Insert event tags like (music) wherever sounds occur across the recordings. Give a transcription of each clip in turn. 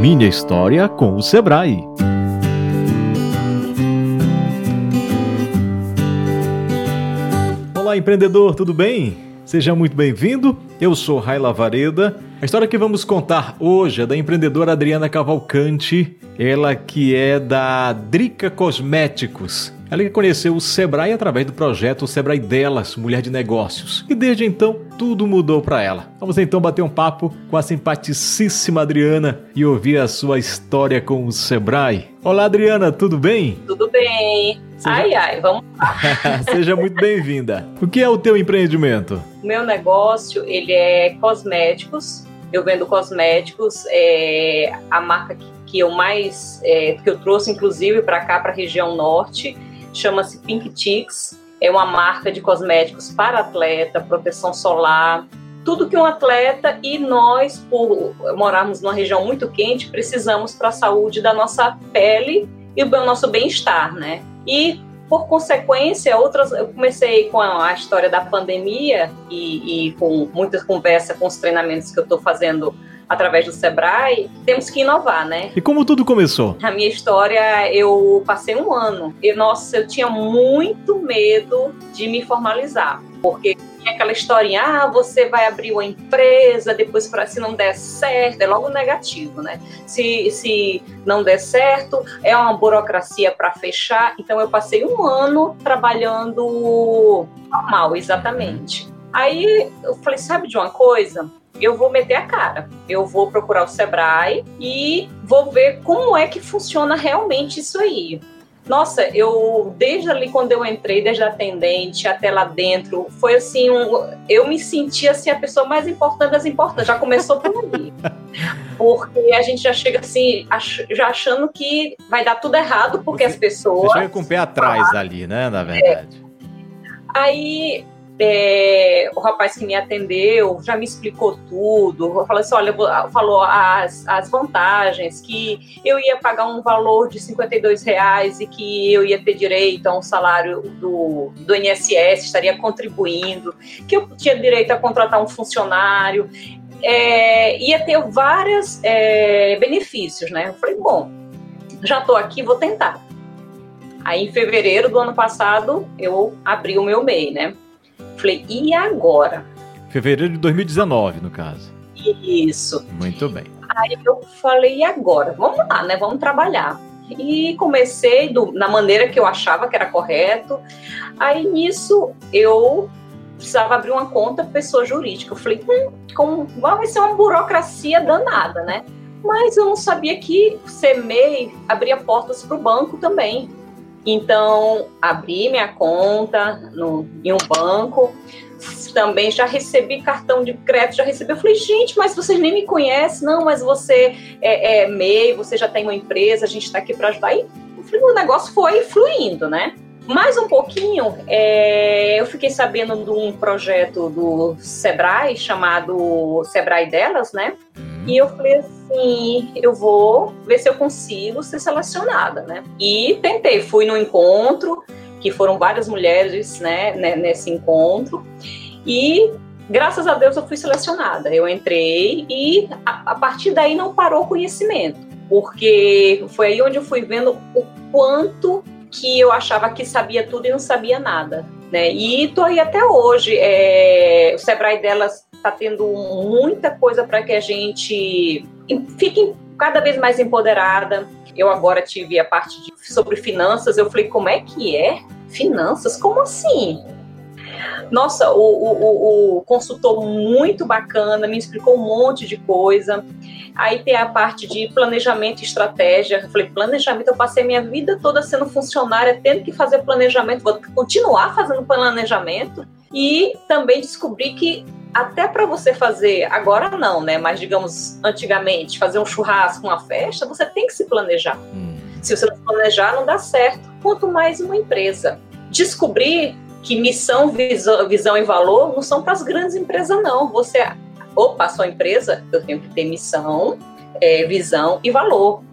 Minha História com o Sebrae. Olá, empreendedor, tudo bem? Seja muito bem-vindo. Eu sou Raila Vareda. A história que vamos contar hoje é da empreendedora Adriana Cavalcante, ela que é da Drica Cosméticos. Ela conheceu o Sebrae através do projeto Sebrae Delas, Mulher de Negócios. E desde então, tudo mudou para ela. Vamos então bater um papo com a simpaticíssima Adriana e ouvir a sua história com o Sebrae. Olá, Adriana, tudo bem? Tudo bem. Seja... Ai, ai, vamos lá. (laughs) Seja muito bem-vinda. O que é o teu empreendimento? O meu negócio, ele é cosméticos. Eu vendo cosméticos, é a marca que, que eu mais, é, que eu trouxe inclusive para cá, para a região norte, chama-se Pink Chicks. É uma marca de cosméticos para atleta, proteção solar, tudo que um atleta e nós, por morarmos numa região muito quente, precisamos para a saúde da nossa pele e o nosso bem-estar, né? E por consequência, outras, eu comecei com a, a história da pandemia e, e com muitas conversas com os treinamentos que eu estou fazendo através do Sebrae, temos que inovar, né? E como tudo começou? A minha história, eu passei um ano e, nossa, eu tinha muito medo de me formalizar, porque aquela historinha, ah, você vai abrir uma empresa, depois para se não der certo, é logo negativo, né? Se, se não der certo, é uma burocracia para fechar. Então eu passei um ano trabalhando normal, exatamente. Aí eu falei, sabe de uma coisa? Eu vou meter a cara. Eu vou procurar o Sebrae e vou ver como é que funciona realmente isso aí. Nossa, eu desde ali quando eu entrei, desde a atendente até lá dentro, foi assim, um, eu me senti assim a pessoa mais importante das importantes. Já começou por ali. (laughs) Porque a gente já chega assim, ach, já achando que vai dar tudo errado, porque Você, as pessoas. Você chega com o pé atrás ali, né? Na verdade. É. Aí é, o rapaz que me atendeu já me explicou tudo. Falou assim: olha, falou as, as vantagens, que eu ia pagar um valor de 52 reais e que eu ia ter direito a um salário do, do INSS, estaria contribuindo, que eu tinha direito a contratar um funcionário, é, ia ter vários é, benefícios, né? Eu falei: bom, já estou aqui, vou tentar. Aí, em fevereiro do ano passado, eu abri o meu MEI, né? Falei, e agora? Fevereiro de 2019, no caso. Isso. Muito bem. Aí eu falei, e agora? Vamos lá, né? Vamos trabalhar. E comecei do, na maneira que eu achava que era correto. Aí nisso eu precisava abrir uma conta pessoa jurídica. Eu falei, hum, como, vai ser uma burocracia danada, né? Mas eu não sabia que ser MEI abria portas para o banco também. Então, abri minha conta no, em um banco, também já recebi cartão de crédito, já recebi. Eu falei, gente, mas vocês nem me conhecem, não, mas você é, é MEI, você já tem uma empresa, a gente está aqui para ajudar. E o negócio foi fluindo, né? Mais um pouquinho, é, eu fiquei sabendo de um projeto do Sebrae chamado Sebrae Delas, né? E eu falei assim, eu vou ver se eu consigo ser selecionada, né? E tentei, fui no encontro, que foram várias mulheres, né, nesse encontro, e graças a Deus eu fui selecionada. Eu entrei e a, a partir daí não parou o conhecimento, porque foi aí onde eu fui vendo o quanto que eu achava que sabia tudo e não sabia nada. Né? E tô aí até hoje. É, o Sebrae delas está tendo muita coisa para que a gente fique cada vez mais empoderada. Eu agora tive a parte de, sobre finanças, eu falei, como é que é? Finanças? Como assim? Nossa, o, o, o, consultor muito bacana, me explicou um monte de coisa. Aí tem a parte de planejamento e estratégia. Eu falei, planejamento, eu passei minha vida toda sendo funcionária, tendo que fazer planejamento, vou continuar fazendo planejamento. E também descobri que até para você fazer, agora não, né? Mas digamos, antigamente, fazer um churrasco, uma festa, você tem que se planejar. Hum. Se você não planejar, não dá certo. Quanto mais uma empresa. Descobrir que missão, visão, visão e valor não são para as grandes empresas, não. Você, opa, sua empresa, eu tenho que ter missão, é, visão e valor.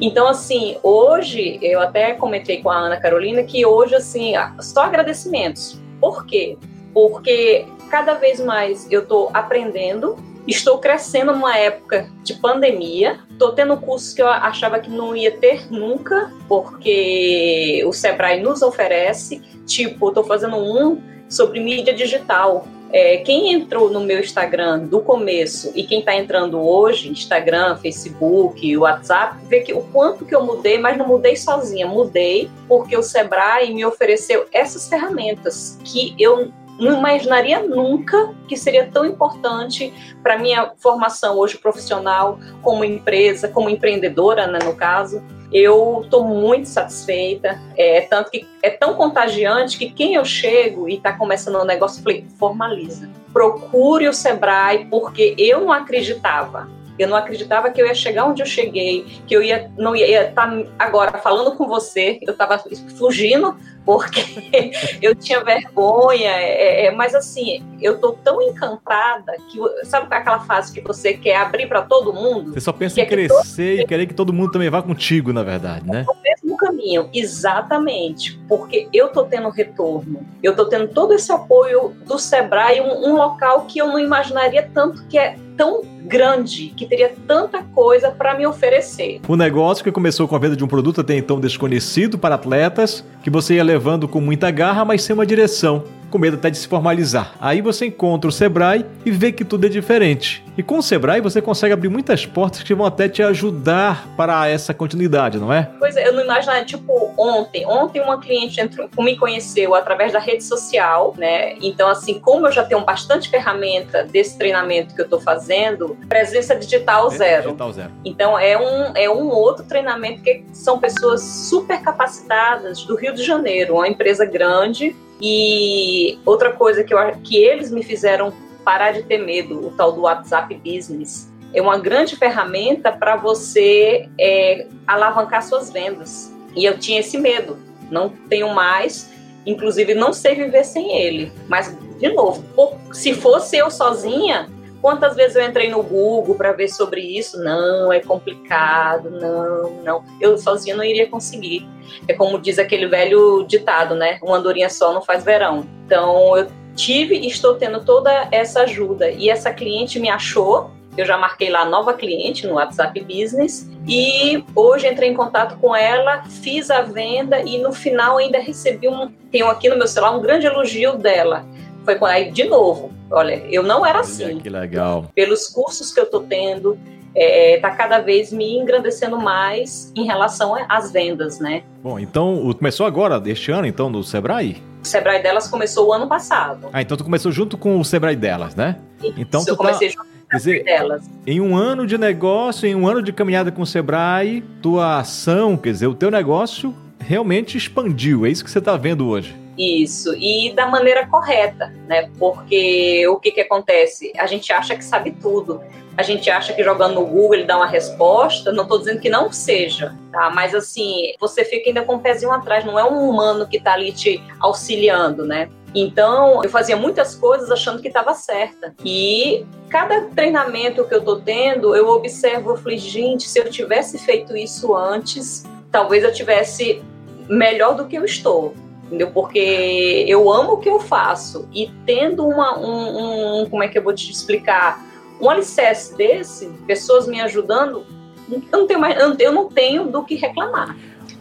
Então, assim, hoje, eu até comentei com a Ana Carolina que hoje, assim, só agradecimentos. Por quê? Porque cada vez mais eu estou aprendendo Estou crescendo numa época de pandemia. Estou tendo cursos que eu achava que não ia ter nunca, porque o Sebrae nos oferece. Tipo, estou fazendo um sobre mídia digital. É, quem entrou no meu Instagram do começo e quem está entrando hoje, Instagram, Facebook, WhatsApp, vê que o quanto que eu mudei, mas não mudei sozinha, mudei porque o Sebrae me ofereceu essas ferramentas que eu não imaginaria nunca que seria tão importante para minha formação hoje profissional, como empresa, como empreendedora, né, no caso. Eu estou muito satisfeita, é, tanto que é tão contagiante que quem eu chego e está começando um negócio, falei, formaliza. Procure o Sebrae, porque eu não acreditava. Eu não acreditava que eu ia chegar onde eu cheguei, que eu ia não ia estar tá agora falando com você. Eu estava fugindo porque (laughs) eu tinha vergonha, é, é, mas assim, eu tô tão encantada que sabe aquela fase que você quer abrir para todo mundo? Você só pensa em crescer todo... e querer que todo mundo também vá contigo, na verdade, né? É o mesmo caminho, exatamente, porque eu tô tendo retorno, eu tô tendo todo esse apoio do Sebrae, um, um local que eu não imaginaria tanto que é tão grande, que teria tanta coisa para me oferecer. O negócio que começou com a venda de um produto até então desconhecido para atletas, que você ia levando com muita garra, mas sem uma direção com medo até de se formalizar. Aí você encontra o Sebrae e vê que tudo é diferente. E com o Sebrae você consegue abrir muitas portas que vão até te ajudar para essa continuidade, não é? Pois é, eu não imaginava, tipo, ontem. Ontem uma cliente entrou, me conheceu através da rede social, né? Então, assim, como eu já tenho bastante ferramenta desse treinamento que eu estou fazendo, presença digital zero. Digital zero. Então, é um, é um outro treinamento que são pessoas super capacitadas do Rio de Janeiro, uma empresa grande, e outra coisa que, eu, que eles me fizeram parar de ter medo, o tal do WhatsApp Business, é uma grande ferramenta para você é, alavancar suas vendas. E eu tinha esse medo, não tenho mais, inclusive não sei viver sem ele. Mas, de novo, se fosse eu sozinha, Quantas vezes eu entrei no Google para ver sobre isso? Não, é complicado, não, não. Eu sozinha não iria conseguir. É como diz aquele velho ditado, né? Uma andorinha só não faz verão. Então, eu tive e estou tendo toda essa ajuda. E essa cliente me achou, eu já marquei lá nova cliente no WhatsApp Business e hoje entrei em contato com ela, fiz a venda e no final ainda recebi um, tenho aqui no meu celular um grande elogio dela. Foi aí de novo, Olha, eu não era assim. Olha, que legal. Pelos cursos que eu estou tendo, é, tá cada vez me engrandecendo mais em relação às vendas, né? Bom, então começou agora, este ano, então, no Sebrae? O Sebrae delas começou o ano passado. Ah, então tu começou junto com o Sebrae delas, né? Isso, então tu eu comecei tá... junto com o Sebrae delas. Em um ano de negócio, em um ano de caminhada com o Sebrae, tua ação, quer dizer, o teu negócio realmente expandiu. É isso que você está vendo hoje. Isso, e da maneira correta, né? Porque o que, que acontece? A gente acha que sabe tudo. A gente acha que jogando no Google ele dá uma resposta. Não estou dizendo que não seja, tá? Mas assim, você fica ainda com um pezinho atrás, não é um humano que está ali te auxiliando, né? Então, eu fazia muitas coisas achando que estava certa. E cada treinamento que eu estou tendo, eu observo, eu falei, gente, se eu tivesse feito isso antes, talvez eu tivesse melhor do que eu estou entendeu? Porque eu amo o que eu faço e tendo uma, um, um, como é que eu vou te explicar, um alicerce desse, pessoas me ajudando, eu não tenho, mais, eu não tenho do que reclamar.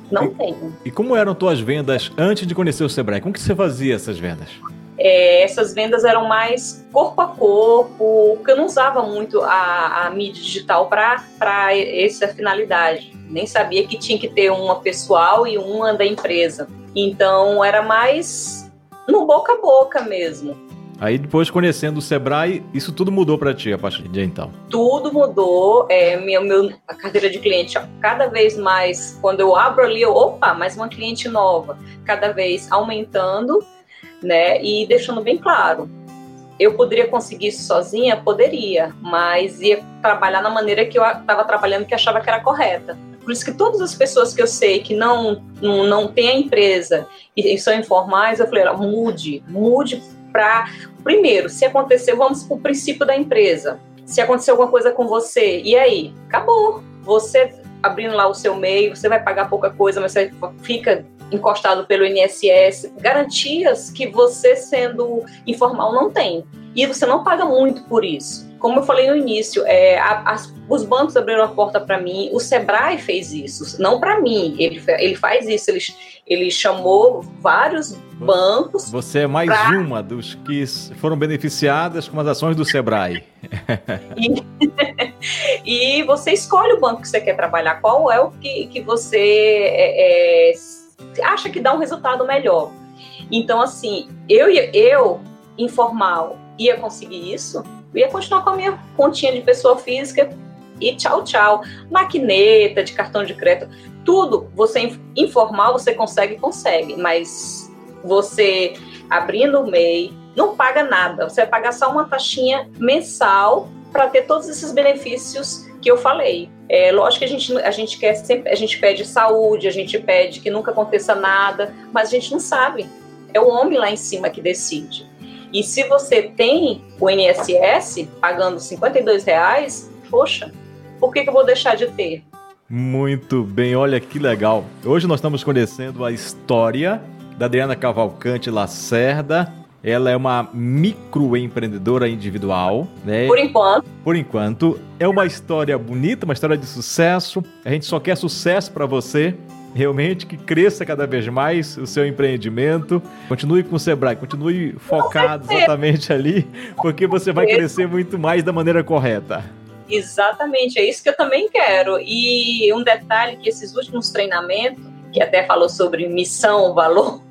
Não e, tenho. E como eram tuas vendas antes de conhecer o Sebrae? Como que você fazia essas vendas? É, essas vendas eram mais corpo a corpo, porque eu não usava muito a, a mídia digital para essa finalidade. Nem sabia que tinha que ter uma pessoal e uma da empresa. Então era mais no boca a boca mesmo. Aí depois conhecendo o Sebrae, isso tudo mudou para ti a partir de então? Tudo mudou. É, meu, meu, a carteira de cliente cada vez mais, quando eu abro ali, eu, opa, mais uma cliente nova, cada vez aumentando, né? E deixando bem claro, eu poderia conseguir isso sozinha? Poderia, mas ia trabalhar na maneira que eu estava trabalhando, que achava que era correta. Por isso que todas as pessoas que eu sei que não não, não têm a empresa e, são informais, eu falei, mude, mude para primeiro, se acontecer, vamos para o princípio da empresa. Se acontecer alguma coisa com você, e aí? Acabou. Você abrindo lá o seu meio, você vai pagar pouca coisa, mas você fica encostado pelo INSS, garantias que você sendo informal não tem. E você não paga muito por isso. Como eu falei no início, é, a, as, os bancos abriram a porta para mim, o Sebrae fez isso, não para mim, ele, ele faz isso, ele, ele chamou vários bancos. Você é mais pra... uma dos que foram beneficiadas com as ações do Sebrae. (laughs) e, (laughs) e, você escolhe o banco que você quer trabalhar, qual é o que, que você é, é, acha que dá um resultado melhor. Então, assim, eu, eu informal ia conseguir isso, ia continuar com a minha continha de pessoa física e tchau, tchau. Maquineta, de cartão de crédito, tudo, você informal, você consegue, consegue, mas você abrindo o MEI, não paga nada, você vai pagar só uma taxinha mensal para ter todos esses benefícios que eu falei. É, lógico que a gente, a gente quer sempre, a gente pede saúde, a gente pede que nunca aconteça nada, mas a gente não sabe. É o homem lá em cima que decide. E se você tem o INSS pagando 52 reais, poxa, por que, que eu vou deixar de ter? Muito bem, olha que legal. Hoje nós estamos conhecendo a história da Adriana Cavalcante Lacerda. Ela é uma microempreendedora individual, né? Por enquanto. Por enquanto. É uma história bonita, uma história de sucesso. A gente só quer sucesso para você realmente que cresça cada vez mais o seu empreendimento. Continue com o Sebrae, continue focado exatamente ali, porque você vai crescer muito mais da maneira correta. Exatamente, é isso que eu também quero. E um detalhe que esses últimos treinamentos, que até falou sobre missão, (laughs) valor,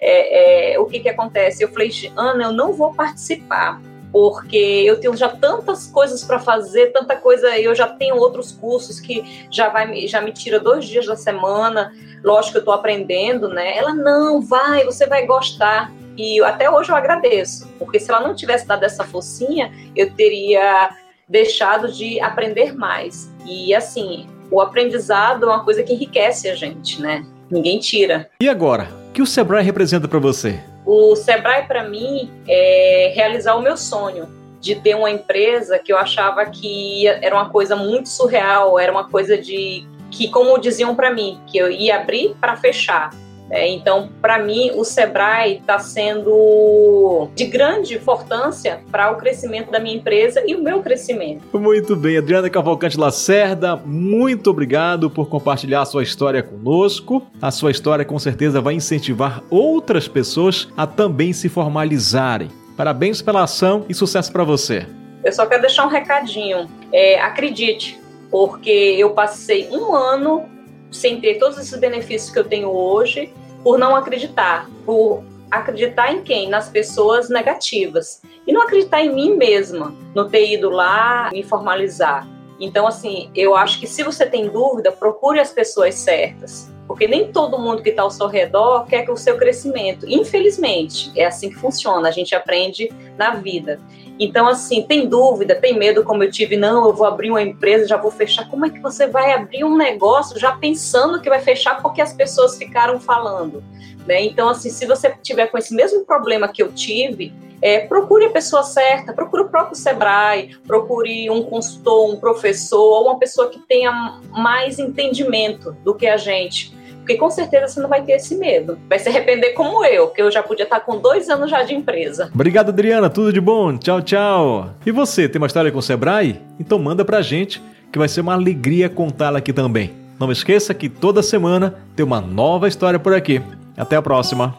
é, é, o que que acontece? Eu falei, Ana, eu não vou participar porque eu tenho já tantas coisas para fazer, tanta coisa, eu já tenho outros cursos que já vai já me tira dois dias da semana. Lógico que eu estou aprendendo, né? Ela não vai, você vai gostar. E até hoje eu agradeço, porque se ela não tivesse dado essa focinha, eu teria deixado de aprender mais. E assim, o aprendizado é uma coisa que enriquece a gente, né? Ninguém tira. E agora, o que o Sebrae representa para você? O Sebrae, para mim, é realizar o meu sonho de ter uma empresa que eu achava que era uma coisa muito surreal, era uma coisa de que, como diziam para mim, que eu ia abrir para fechar. É, então, para mim, o Sebrae está sendo de grande importância para o crescimento da minha empresa e o meu crescimento. Muito bem, Adriana Cavalcante Lacerda, muito obrigado por compartilhar a sua história conosco. A sua história com certeza vai incentivar outras pessoas a também se formalizarem. Parabéns pela ação e sucesso para você. Eu só quero deixar um recadinho. É, acredite, porque eu passei um ano sem ter todos esses benefícios que eu tenho hoje, por não acreditar, por acreditar em quem? Nas pessoas negativas. E não acreditar em mim mesma, no ter ido lá me formalizar. Então, assim, eu acho que se você tem dúvida, procure as pessoas certas. Porque nem todo mundo que está ao seu redor quer que o seu crescimento. Infelizmente, é assim que funciona, a gente aprende na vida. Então, assim, tem dúvida, tem medo, como eu tive, não, eu vou abrir uma empresa, já vou fechar. Como é que você vai abrir um negócio já pensando que vai fechar porque as pessoas ficaram falando? Né? Então, assim, se você tiver com esse mesmo problema que eu tive, é, procure a pessoa certa, procure o próprio Sebrae, procure um consultor, um professor, ou uma pessoa que tenha mais entendimento do que a gente porque com certeza você não vai ter esse medo. Vai se arrepender como eu, que eu já podia estar com dois anos já de empresa. Obrigado, Adriana. Tudo de bom. Tchau, tchau. E você, tem uma história com o Sebrae? Então manda pra gente, que vai ser uma alegria contá-la aqui também. Não esqueça que toda semana tem uma nova história por aqui. Até a próxima.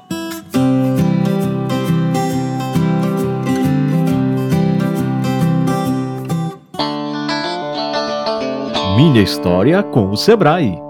Minha história com o Sebrae.